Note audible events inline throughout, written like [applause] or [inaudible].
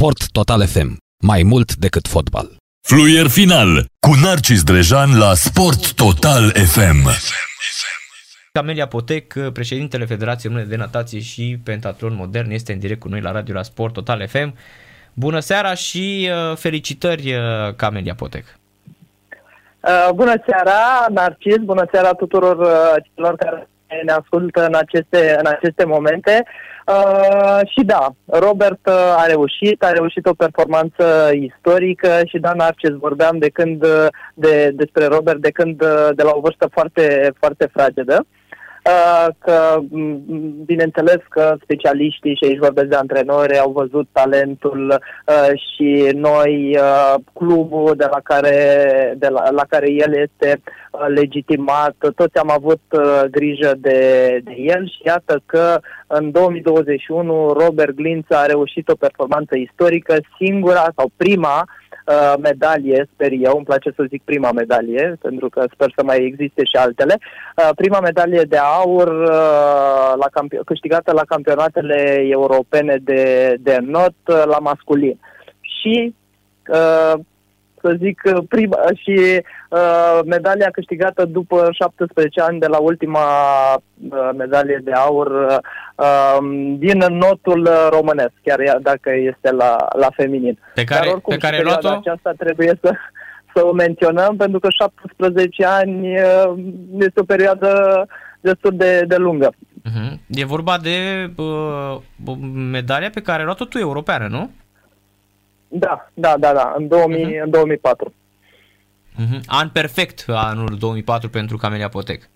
Sport Total FM. Mai mult decât fotbal. Fluier final cu Narcis Drejan la Sport Total FM. Camelia Potec, președintele Federației Române de Natație și Pentatlon Modern, este în direct cu noi la radio la Sport Total FM. Bună seara și uh, felicitări, uh, Camelia Potec! Uh, bună seara, Narcis, bună seara tuturor celor care ne ascultă în aceste, în aceste momente. Uh, și da, Robert a reușit, a reușit o performanță istorică și da, Narcis, vorbeam de când, de, despre Robert de când, de la o vârstă foarte, foarte fragedă. Uh, Uh, că bineînțeles că specialiștii și aici vorbesc de antrenori au văzut talentul uh, și noi uh, clubul de la care, de la, la care el este legitimat, toți am avut grijă de, de el și iată că în 2021 Robert Glință a reușit o performanță istorică, singura sau prima Uh, medalie, sper eu, îmi place să zic prima medalie, pentru că sper să mai existe și altele. Uh, prima medalie de aur uh, la campi- câștigată la campionatele europene de, de not uh, la masculin. Și uh, să zic, prima și uh, medalia câștigată după 17 ani de la ultima uh, medalie de aur uh, din notul românesc, chiar dacă este la, la feminin. Pe care, Dar oricum, pe care luat-o? aceasta trebuie să, [laughs] să o menționăm, pentru că 17 ani uh, este o perioadă destul de, de lungă. Uh-huh. E vorba de uh, medalia pe care a luat-o tu, europeană, nu? Da, da, da, da, în, 2000, uh-huh. în 2004. Uh-huh. An perfect anul 2004 pentru Camelia Potec.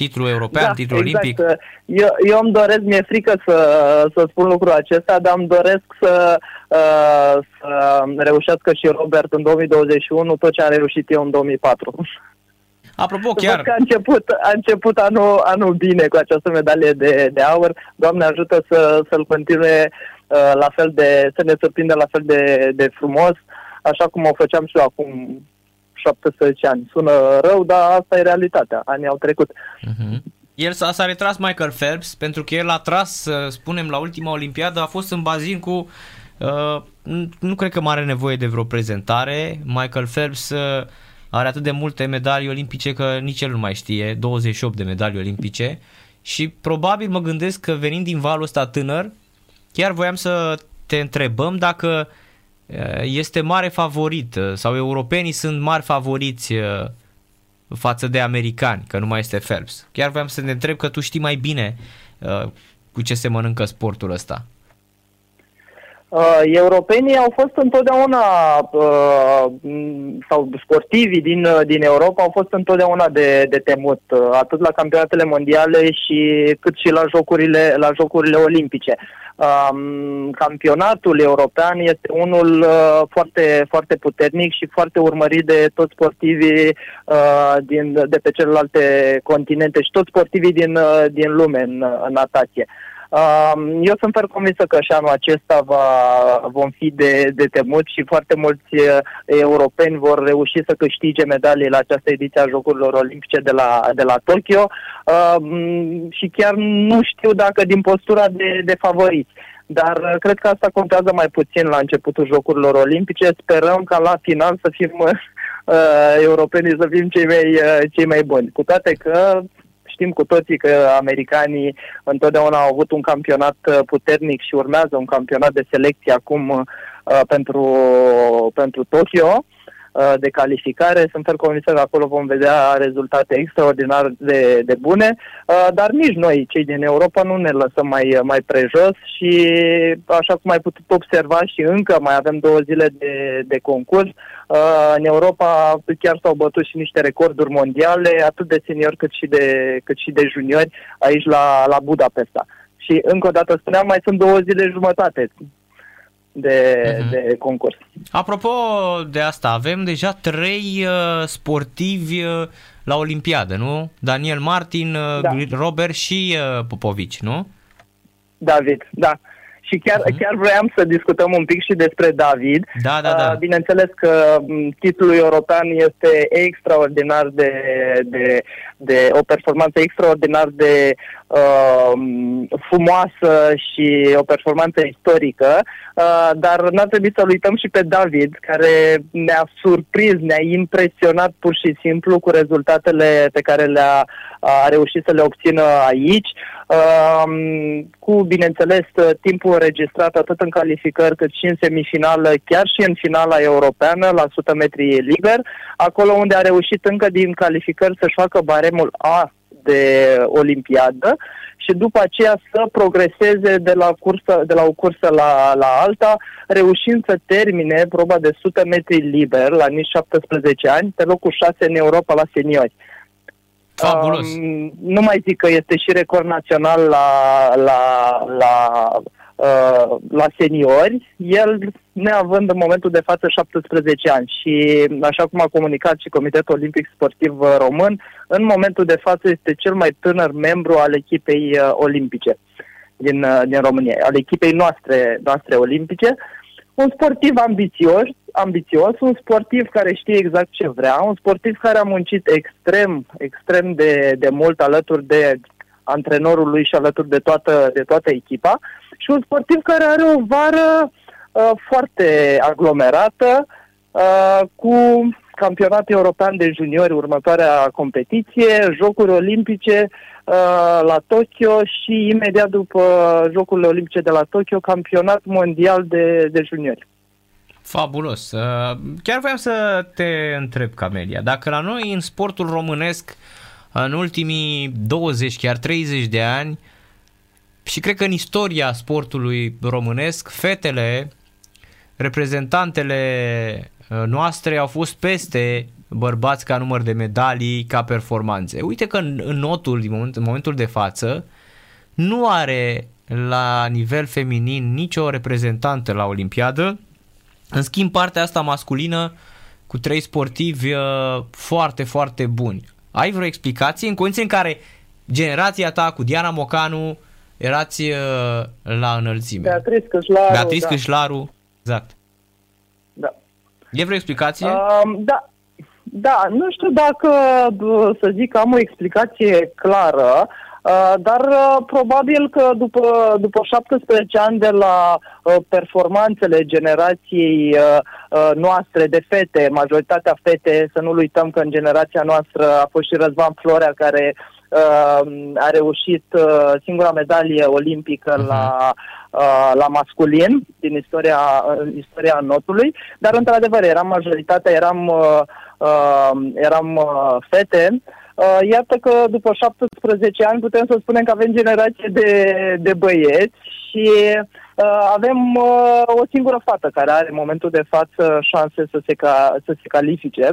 Titlu european, da, titlu exact. olimpic. Eu, eu îmi doresc, mi-e frică să, să spun lucrul acesta, dar îmi doresc să, uh, să reușească și Robert în 2021 tot ce a reușit eu în 2004. Apropo, chiar... că a început, a început anul, anul bine cu această medalie de, de aur. Doamne ajută să, să-l continue uh, la fel de, să ne surprindă la fel de, de frumos, așa cum o făceam și eu acum 17 ani. Sună rău, dar asta e realitatea. Anii au trecut. Uh-huh. El s-a, s-a retras Michael Phelps pentru că el a tras, să spunem, la ultima olimpiadă, a fost în bazin cu... Uh, nu cred că mai are nevoie de vreo prezentare. Michael Phelps uh, are atât de multe medalii olimpice că nici el nu mai știe, 28 de medalii olimpice și probabil mă gândesc că venind din valul ăsta tânăr, chiar voiam să te întrebăm dacă uh, este mare favorit uh, sau europenii sunt mari favoriți uh, față de americani, că nu mai este Phelps. Chiar voiam să te întreb că tu știi mai bine cu ce se mănâncă sportul ăsta. Uh, europenii au fost întotdeauna, uh, sau sportivii din, uh, din Europa au fost întotdeauna de, de temut, uh, atât la campionatele mondiale și cât și la jocurile, la jocurile olimpice. Uh, campionatul european este unul uh, foarte, foarte puternic și foarte urmărit de toți sportivii uh, din, de pe celelalte continente și toți sportivii din, uh, din lume în, în natație. Uh, eu sunt foarte convinsă că și anul acesta va, vom fi de, de temut și foarte mulți uh, europeni vor reuși să câștige medalii la această ediție a Jocurilor Olimpice de la, de la Tokyo și chiar nu știu dacă din postura de, de favoriți dar uh, cred că asta contează mai puțin la începutul Jocurilor Olimpice. Sperăm ca la final să fim [laughs] uh, europenii, să fim cei mai, uh, cei mai buni. Cu toate că știm cu toții că americanii întotdeauna au avut un campionat uh, puternic și urmează un campionat de selecție acum uh, pentru, pentru Tokyo. Uh, de calificare. Sunt fel convins că acolo vom vedea rezultate extraordinar de, de bune, uh, dar nici noi, cei din Europa, nu ne lăsăm mai, mai prejos și așa cum ai putut observa și încă mai avem două zile de, de concurs, uh, în Europa chiar s-au bătut și niște recorduri mondiale, atât de seniori cât și de, cât și de juniori aici la, la Budapesta. Și încă o dată spuneam, mai sunt două zile jumătate de, uh-huh. de concurs. Apropo de asta, avem deja trei uh, sportivi uh, la Olimpiadă, nu? Daniel Martin, uh, da. Robert și uh, Popovici, nu? David, da. Și chiar, uh-huh. chiar vreau să discutăm un pic și despre David. Da, da, da. Uh, bineînțeles că titlul european este extraordinar de, de, de o performanță extraordinar de uh, frumoasă și o performanță istorică, uh, dar n-ar trebui să-l uităm și pe David, care ne-a surprins, ne-a impresionat pur și simplu cu rezultatele pe care le-a a reușit să le obțină aici, uh, cu, bineînțeles, timpul înregistrat atât în calificări cât și în semifinală, chiar și în finala europeană la 100 metri liber, acolo unde a reușit încă din calificări să-și facă baremul A de olimpiadă și după aceea să progreseze de la, cursă, de la o cursă la, la alta, reușind să termine proba de 100 metri liber la nici 17 ani, pe locul 6 în Europa la seniori. Fabulos. Um, nu mai zic că este și record național la, la, la, uh, la seniori, el neavând în momentul de față 17 ani și așa cum a comunicat și Comitetul Olimpic Sportiv Român, în momentul de față este cel mai tânăr membru al echipei uh, olimpice din, uh, din România, al echipei noastre, noastre olimpice. Un sportiv ambițios, ambițios, un sportiv care știe exact ce vrea, un sportiv care a muncit extrem, extrem de, de mult alături de antrenorul lui și alături de toată, de toată echipa și un sportiv care are o vară uh, foarte aglomerată uh, cu campionat european de juniori, următoarea competiție, jocuri olimpice uh, la Tokyo și imediat după Jocurile Olimpice de la Tokyo, campionat mondial de, de juniori. Fabulos. Uh, chiar vreau să te întreb, Camelia, dacă la noi în sportul românesc în ultimii 20, chiar 30 de ani și cred că în istoria sportului românesc, fetele, reprezentantele uh, noastre au fost peste bărbați ca număr de medalii, ca performanțe. Uite că în, în notul, din moment, în momentul de față, nu are la nivel feminin nicio reprezentantă la Olimpiadă, în schimb, partea asta masculină cu trei sportivi uh, foarte, foarte buni. Ai vreo explicație în condiții în care generația ta cu Diana Mocanu erați uh, la înălțime? Beatrice Câșlaru. Beatrice da. Câșlaru, exact. Da. E vreo explicație? Um, da. Da, nu știu dacă să zic că am o explicație clară, Uh, dar uh, probabil că după, după 17 ani de la uh, performanțele generației noastre de fete, majoritatea fete, să nu uităm că în generația noastră a fost și Răzvan Florea care a reușit singura medalie olimpică uh-huh. la, la masculin din istoria, istoria notului, dar într-adevăr eram majoritatea, eram, eram fete Uh, iată că după 17 ani putem să spunem că avem generație de, de băieți și uh, avem uh, o singură fată care are în momentul de față șanse să se, ca, să se califice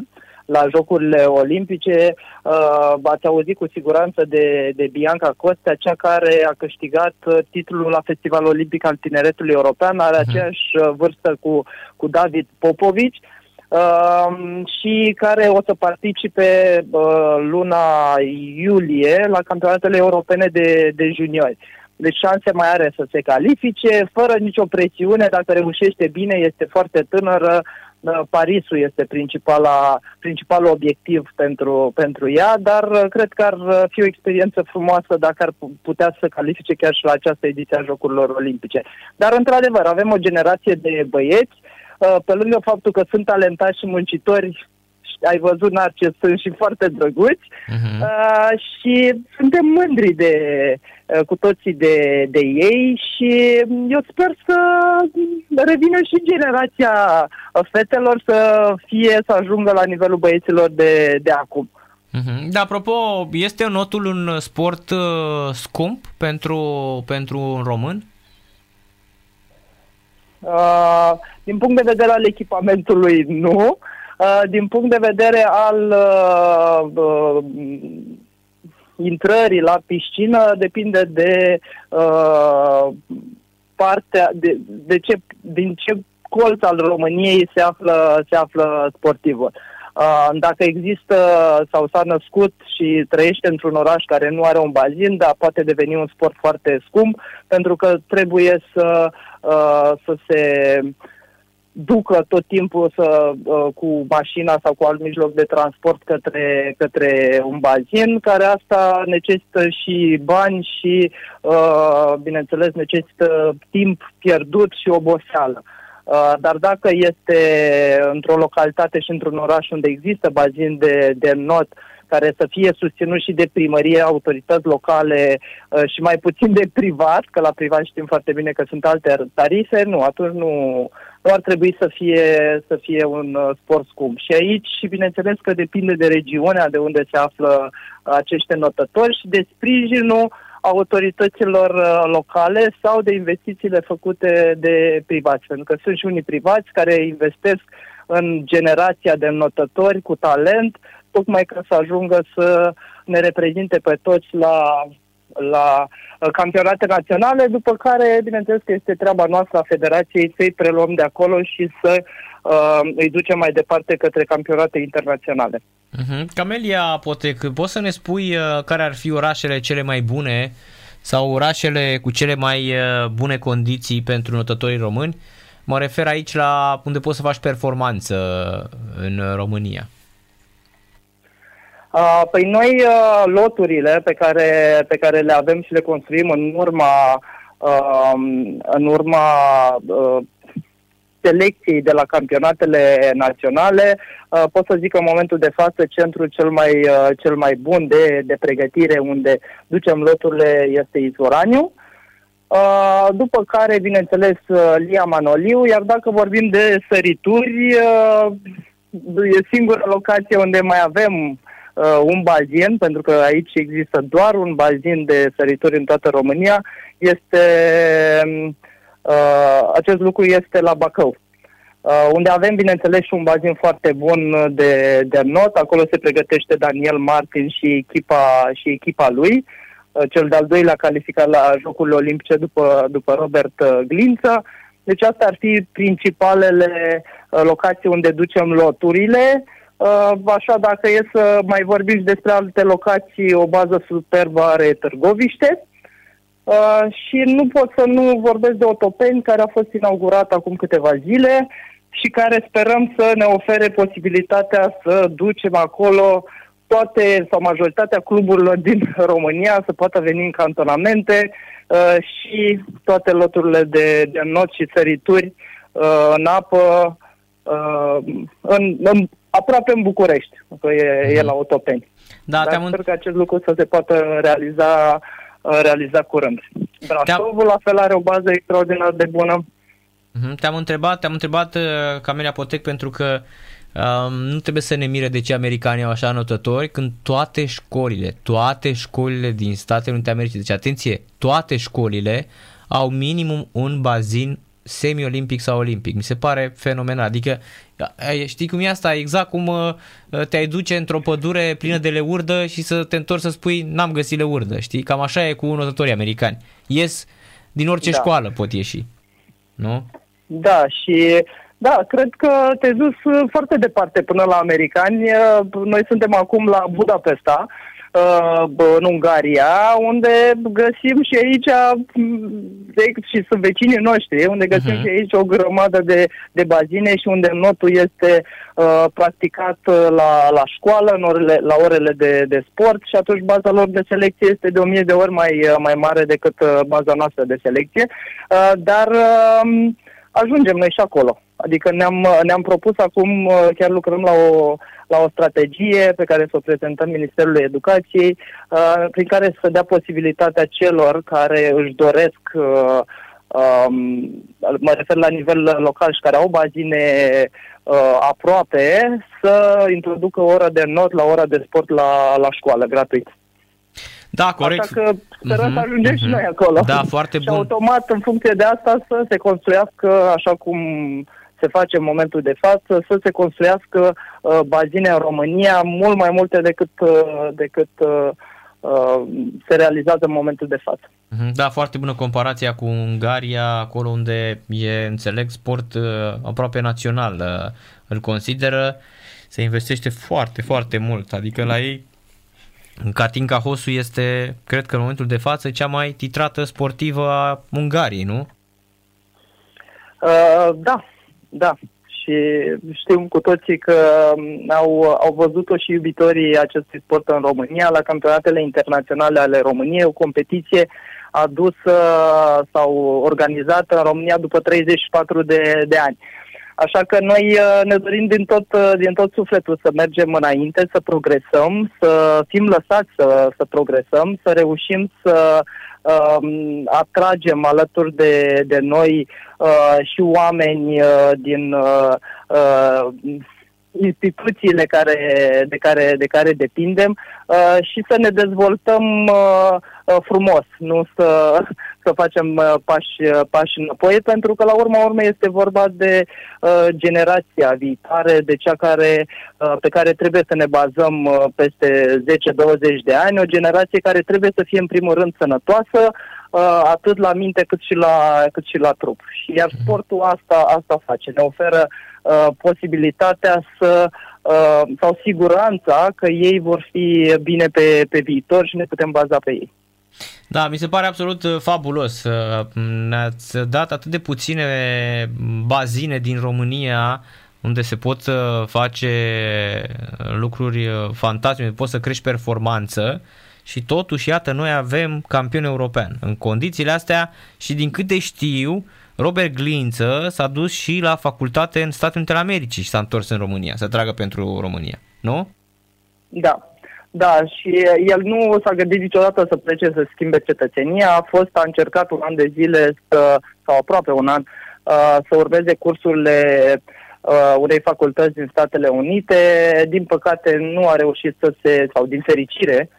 la Jocurile Olimpice. Uh, ați auzit cu siguranță de, de Bianca Costea, cea care a câștigat uh, titlul la Festivalul Olimpic al Tineretului European, are mhm. aceeași uh, vârstă cu, cu David Popovici uh, și care o să participe uh, luna iulie la campionatele europene de, de juniori. Deci șanse mai are să se califice, fără nicio presiune, dacă reușește bine, este foarte tânără, uh, Parisul este principala, principalul obiectiv pentru, pentru ea, dar uh, cred că ar fi o experiență frumoasă dacă ar putea să califice chiar și la această ediție a Jocurilor Olimpice. Dar, într-adevăr, avem o generație de băieți Uh, pe lângă faptul că sunt talentați și muncitori, ai văzut Narce, sunt și foarte drăguți uh-huh. uh, și suntem mândri de, uh, cu toții de, de ei și eu sper să revină și generația fetelor să fie, să ajungă la nivelul băieților de, de acum. Uh-huh. Da, apropo, este notul un sport uh, scump pentru, pentru un român? Uh, din punct de vedere al echipamentului, nu. Uh, din punct de vedere al uh, uh, intrării la piscină, depinde de uh, partea, de, de ce, din ce colț al României se află, se află sportivul. Uh, dacă există sau s-a născut și trăiește într-un oraș care nu are un bazin, dar poate deveni un sport foarte scump, pentru că trebuie să, uh, să se ducă tot timpul să, uh, cu mașina sau cu alt mijloc de transport către, către un bazin, care asta necesită și bani și, uh, bineînțeles, necesită timp pierdut și oboseală. Uh, dar dacă este într-o localitate și într-un oraș unde există bazin de, de not care să fie susținut și de primărie, autorități locale uh, și mai puțin de privat, că la privat știm foarte bine că sunt alte tarife, nu, atunci nu, nu ar trebui să fie, să fie un uh, sport scump. Și aici, bineînțeles că depinde de regiunea de unde se află acești notători și de sprijinul autorităților uh, locale sau de investițiile făcute de privați. Pentru că sunt și unii privați care investesc în generația de notători cu talent, tocmai ca să ajungă să ne reprezinte pe toți la, la uh, campionate naționale, după care, bineînțeles că este treaba noastră a Federației să-i preluăm de acolo și să uh, îi ducem mai departe către campionate internaționale. Uh-huh. Camelia Potec, poți să ne spui uh, care ar fi orașele cele mai bune sau orașele cu cele mai uh, bune condiții pentru notătorii români? Mă refer aici la unde poți să faci performanță în România. Uh, păi noi uh, loturile pe care, pe care le avem și le construim în urma, uh, în urma uh, selecției de la campionatele naționale, uh, pot să zic că în momentul de față centrul cel mai, uh, cel mai bun de, de pregătire unde ducem loturile este Izvoraniu. Uh, după care, bineînțeles, uh, Lia Manoliu, iar dacă vorbim de sărituri, uh, e singura locație unde mai avem uh, un bazin, pentru că aici există doar un bazin de sărituri în toată România, este uh, acest lucru este la Bacău. Uh, unde avem, bineînțeles, și un bazin foarte bun de, de not. Acolo se pregătește Daniel Martin și echipa, și echipa lui, uh, cel de-al doilea calificat la Jocurile Olimpice după, după Robert uh, Glință. Deci astea ar fi principalele uh, locații unde ducem loturile. Uh, așa, dacă e să mai vorbim și despre alte locații, o bază superbă are Târgoviște. Uh, și nu pot să nu vorbesc de Otopeni, care a fost inaugurat acum câteva zile și care sperăm să ne ofere posibilitatea să ducem acolo toate sau majoritatea cluburilor din [laughs] România să poată veni în cantonamente uh, și toate loturile de, de not și sărituri uh, în apă uh, în, în aproape în București, că e, mm. e la Otopeni. Da, Dar sper că acest lucru să se poată realiza, uh, realiza curând. Brașovul la fel are o bază extraordinar de bună. Mhm, te-am întrebat, te-am întrebat uh, Camelia Potec pentru că um, nu trebuie să ne mire de ce americanii au așa notători când toate școlile, toate școlile din Statele Unite Americii, deci atenție, toate școlile au minimum un bazin semi-olimpic sau olimpic. Mi se pare fenomenal. Adică, știi cum e asta? Exact cum uh, te-ai duce într-o pădure plină de leurdă și să te întorci să spui n-am găsit leurdă, știi? Cam așa e cu notătorii americani. Ies din orice da. școală pot ieși. Nu? Da, și da, cred că te-ai dus foarte departe până la americani. Noi suntem acum la Budapesta, uh, în Ungaria, unde găsim și aici, de, și sunt vecinii noștri, unde găsim uh-huh. și aici o grămadă de, de bazine și unde notul este uh, practicat la, la școală, în orele, la orele de, de sport și atunci baza lor de selecție este de o mie de ori mai, mai mare decât uh, baza noastră de selecție. Uh, dar uh, ajungem noi și acolo. Adică ne-am, ne-am propus acum, uh, chiar lucrăm la o, la o strategie pe care să o prezentăm Ministerului Educației, uh, prin care să dea posibilitatea celor care își doresc, uh, um, mă refer la nivel local și care au bazine aproape, să introducă o oră de not la ora de sport la, la școală, gratuit. Da, corect. Așa că sperăm uh-huh, să ajungem uh-huh. și noi acolo. Da, foarte și bun. automat, în funcție de asta, să se construiască, așa cum se face în momentul de față, să se construiască uh, bazine în România mult mai multe decât, uh, decât uh, uh, se realizează în momentul de față. Mhm, da, foarte bună comparația cu Ungaria, acolo unde e, înțeleg, sport uh, aproape național. Uh, îl consideră, se investește foarte, foarte mult. Adică la ei Katinka Hosu este, cred că în momentul de față, cea mai titrată sportivă a Ungariei, nu? Uh, da, da. Și știm cu toții că au, au văzut-o și iubitorii acestui sport în România, la campionatele internaționale ale României, o competiție adusă sau organizată în România după 34 de, de ani. Așa că noi uh, ne dorim din tot, uh, din tot sufletul să mergem înainte, să progresăm, să fim lăsați să, să progresăm, să reușim să uh, atragem alături de, de noi uh, și oameni uh, din uh, uh, instituțiile care, de, care, de care depindem uh, și să ne dezvoltăm uh, uh, frumos, nu să, să facem uh, pași, uh, pași înapoi, pentru că la urma urmei este vorba de uh, generația viitoare, de cea care, uh, pe care trebuie să ne bazăm uh, peste 10-20 de ani, o generație care trebuie să fie în primul rând sănătoasă, uh, atât la minte cât și la, cât și la trup. Și iar mhm. sportul asta, asta face, ne oferă uh, posibilitatea să uh, sau siguranța că ei vor fi bine pe, pe viitor și ne putem baza pe ei. Da, mi se pare absolut uh, fabulos. Uh, ne-ați dat atât de puține bazine din România unde se pot uh, face lucruri fantastice, poți să crești performanță și totuși, iată, noi avem campion european. În condițiile astea și din câte știu, Robert Glință s-a dus și la facultate în Statele Unite ale Americii și s-a întors în România, să tragă pentru România, nu? Da, da, și el nu s-a gândit niciodată să plece să schimbe cetățenia, a fost, a încercat un an de zile, să, sau aproape un an, uh, să urmeze cursurile uh, unei facultăți din Statele Unite. Din păcate nu a reușit să se, sau din fericire,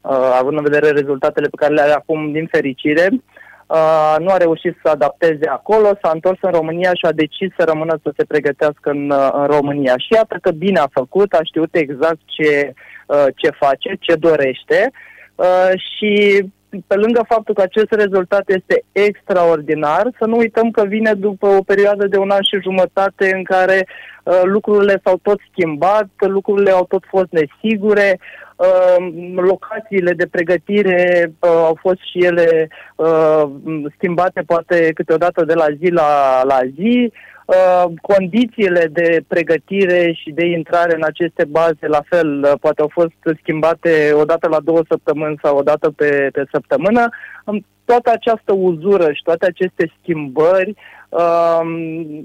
uh, având în vedere rezultatele pe care le are acum din fericire, Uh, nu a reușit să adapteze acolo, s-a întors în România și a decis să rămână să se pregătească în, uh, în România. Și iată că bine a făcut, a știut exact ce, uh, ce face, ce dorește uh, și pe lângă faptul că acest rezultat este extraordinar, să nu uităm că vine după o perioadă de un an și jumătate în care uh, lucrurile s-au tot schimbat, lucrurile au tot fost nesigure, uh, locațiile de pregătire uh, au fost și ele uh, schimbate poate câteodată de la zi la, la zi, Uh, condițiile de pregătire și de intrare în aceste baze, la fel, uh, poate au fost schimbate o dată la două săptămâni sau o dată pe, pe săptămână. Toată această uzură și toate aceste schimbări uh,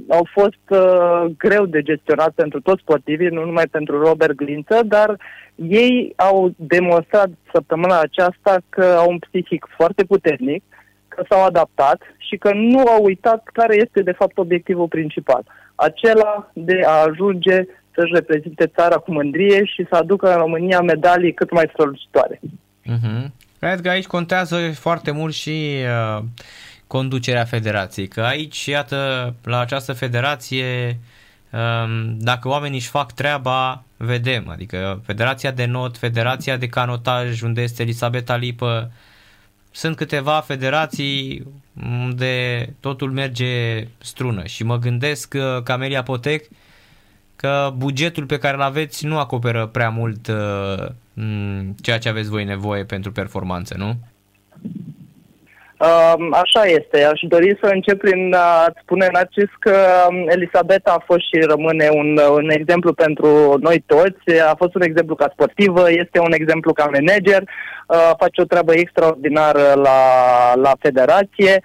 au fost uh, greu de gestionat pentru toți sportivii, nu numai pentru Robert Glință, dar ei au demonstrat săptămâna aceasta că au un psihic foarte puternic, că s-au adaptat și că nu au uitat care este de fapt obiectivul principal. Acela de a ajunge să-și reprezinte țara cu mândrie și să aducă în România medalii cât mai strălucitoare. Uh-huh. Cred că aici contează foarte mult și uh, conducerea federației, că aici, iată, la această federație, um, dacă oamenii își fac treaba, vedem, adică Federația de Not, Federația de Canotaj, unde este Elisabeta Lipă, sunt câteva federații unde totul merge strună și mă gândesc că Camelia Potec că bugetul pe care îl aveți nu acoperă prea mult uh, ceea ce aveți voi nevoie pentru performanță, nu? Așa este. Aș dori să încep prin a spune, Narcis, că um, Elisabeta a fost și rămâne un, un exemplu pentru noi toți. A fost un exemplu ca sportivă, este un exemplu ca manager, face o treabă extraordinară la, la federație.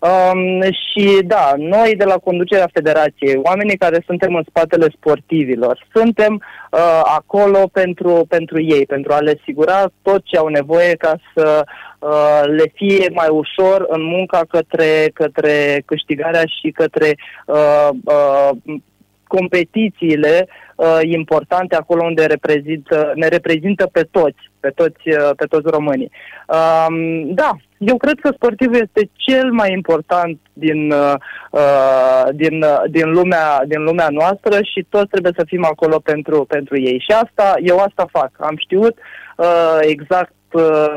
Um, și da, noi de la conducerea federației, oamenii care suntem în spatele sportivilor, suntem uh, acolo pentru, pentru ei, pentru a le asigura tot ce au nevoie ca să uh, le fie mai ușor în munca către, către câștigarea și către uh, uh, competițiile uh, importante acolo unde reprezintă, ne reprezintă pe toți, pe toți, uh, pe toți românii. Uh, da, eu cred că sportivul este cel mai important din, uh, uh, din, uh, din, lumea, din lumea noastră și toți trebuie să fim acolo pentru, pentru ei. Și asta, eu asta fac. Am știut uh, exact uh,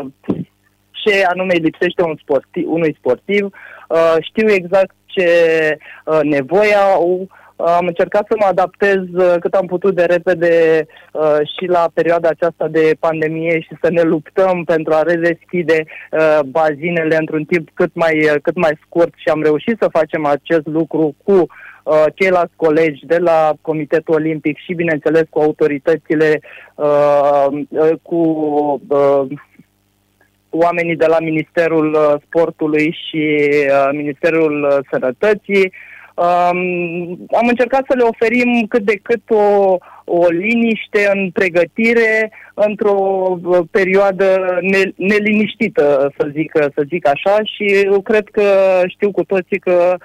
ce anume lipsește un sportiv, unui sportiv, uh, știu exact ce uh, nevoie au, am încercat să mă adaptez uh, cât am putut de repede uh, și la perioada aceasta de pandemie și să ne luptăm pentru a redeschide uh, bazinele într-un timp cât mai, cât mai scurt și am reușit să facem acest lucru cu uh, ceilalți colegi de la Comitetul Olimpic și, bineînțeles, cu autoritățile, uh, uh, cu uh, oamenii de la Ministerul uh, Sportului și uh, Ministerul uh, Sănătății. Um, am încercat să le oferim cât de cât o, o liniște în pregătire într-o perioadă ne, neliniștită, să zic, să zic așa, și eu cred că știu cu toții că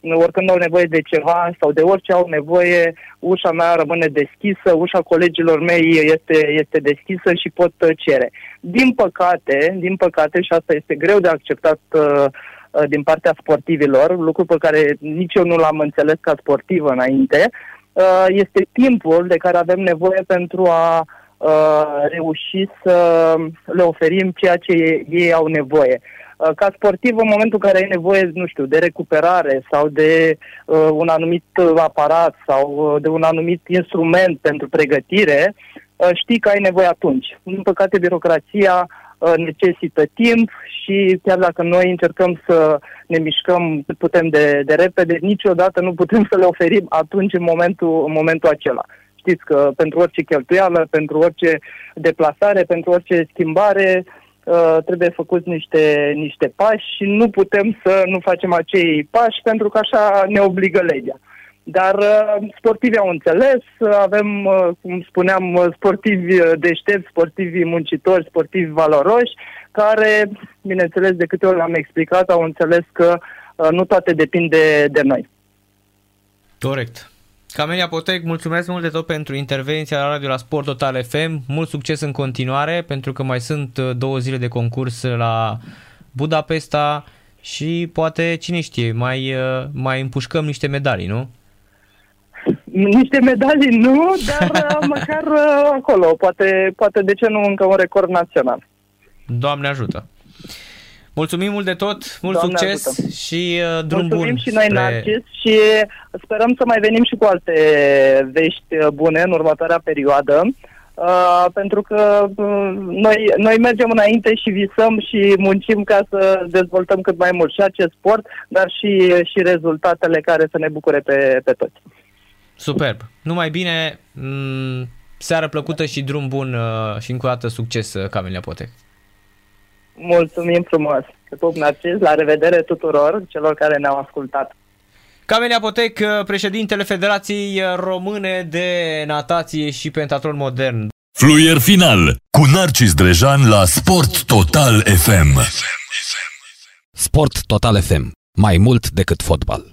oricând au nevoie de ceva sau de orice au nevoie, ușa mea rămâne deschisă, ușa colegilor mei este, este deschisă și pot cere. Din păcate, din păcate, și asta este greu de acceptat uh, din partea sportivilor, lucru pe care nici eu nu l-am înțeles ca sportiv înainte, uh, este timpul de care avem nevoie pentru a uh, reuși să le oferim ceea ce ei au nevoie. Uh, ca sportiv, în momentul în care ai nevoie, nu știu, de recuperare sau de uh, un anumit aparat sau uh, de un anumit instrument pentru pregătire, uh, știi că ai nevoie atunci. Din păcate, birocrația uh, necesită timp și chiar dacă noi încercăm să ne mișcăm cât putem de, de repede, niciodată nu putem să le oferim atunci în momentul, în momentul acela. Știți că pentru orice cheltuială, pentru orice deplasare, pentru orice schimbare, Uh, trebuie făcuți niște, niște pași și nu putem să nu facem acei pași pentru că așa ne obligă legea. Dar uh, sportivii au înțeles, avem, uh, cum spuneam, uh, sportivi uh, deștepți, sportivi muncitori, sportivi valoroși, care, bineînțeles, de câte ori am explicat, au înțeles că uh, nu toate depinde de noi. Corect. Camelia Potec, mulțumesc mult de tot pentru intervenția la Radio la Sport Total FM. Mult succes în continuare, pentru că mai sunt uh, două zile de concurs la Budapesta și poate, cine știe, mai, uh, mai împușcăm niște medalii, nu? Niște medalii nu, dar [laughs] uh, măcar acolo, poate, poate de ce nu încă un record național. Doamne ajută! Mulțumim mult de tot, mult Doamne succes ajută. și uh, drum Mulțumim bun. și noi, spre- Narcis, și sperăm să mai venim și cu alte vești uh, bune în următoarea perioadă. Uh, pentru că uh, noi, noi mergem înainte și visăm și muncim ca să dezvoltăm cât mai mult și acest sport, dar și, și rezultatele care să ne bucure pe, pe toți. Superb. Numai bine, m- seară plăcută și drum bun uh, și încă o dată succes, uh, Camelia Potec. Mulțumim frumos! Te pup, Narcis, la revedere tuturor celor care ne-au ascultat. Camelia Potec, uh, președintele Federației Române de Natație și Pentathlon Modern. Fluier final cu Narcis Drejan la Sport Total FM. Sport Total FM. Mai mult decât fotbal.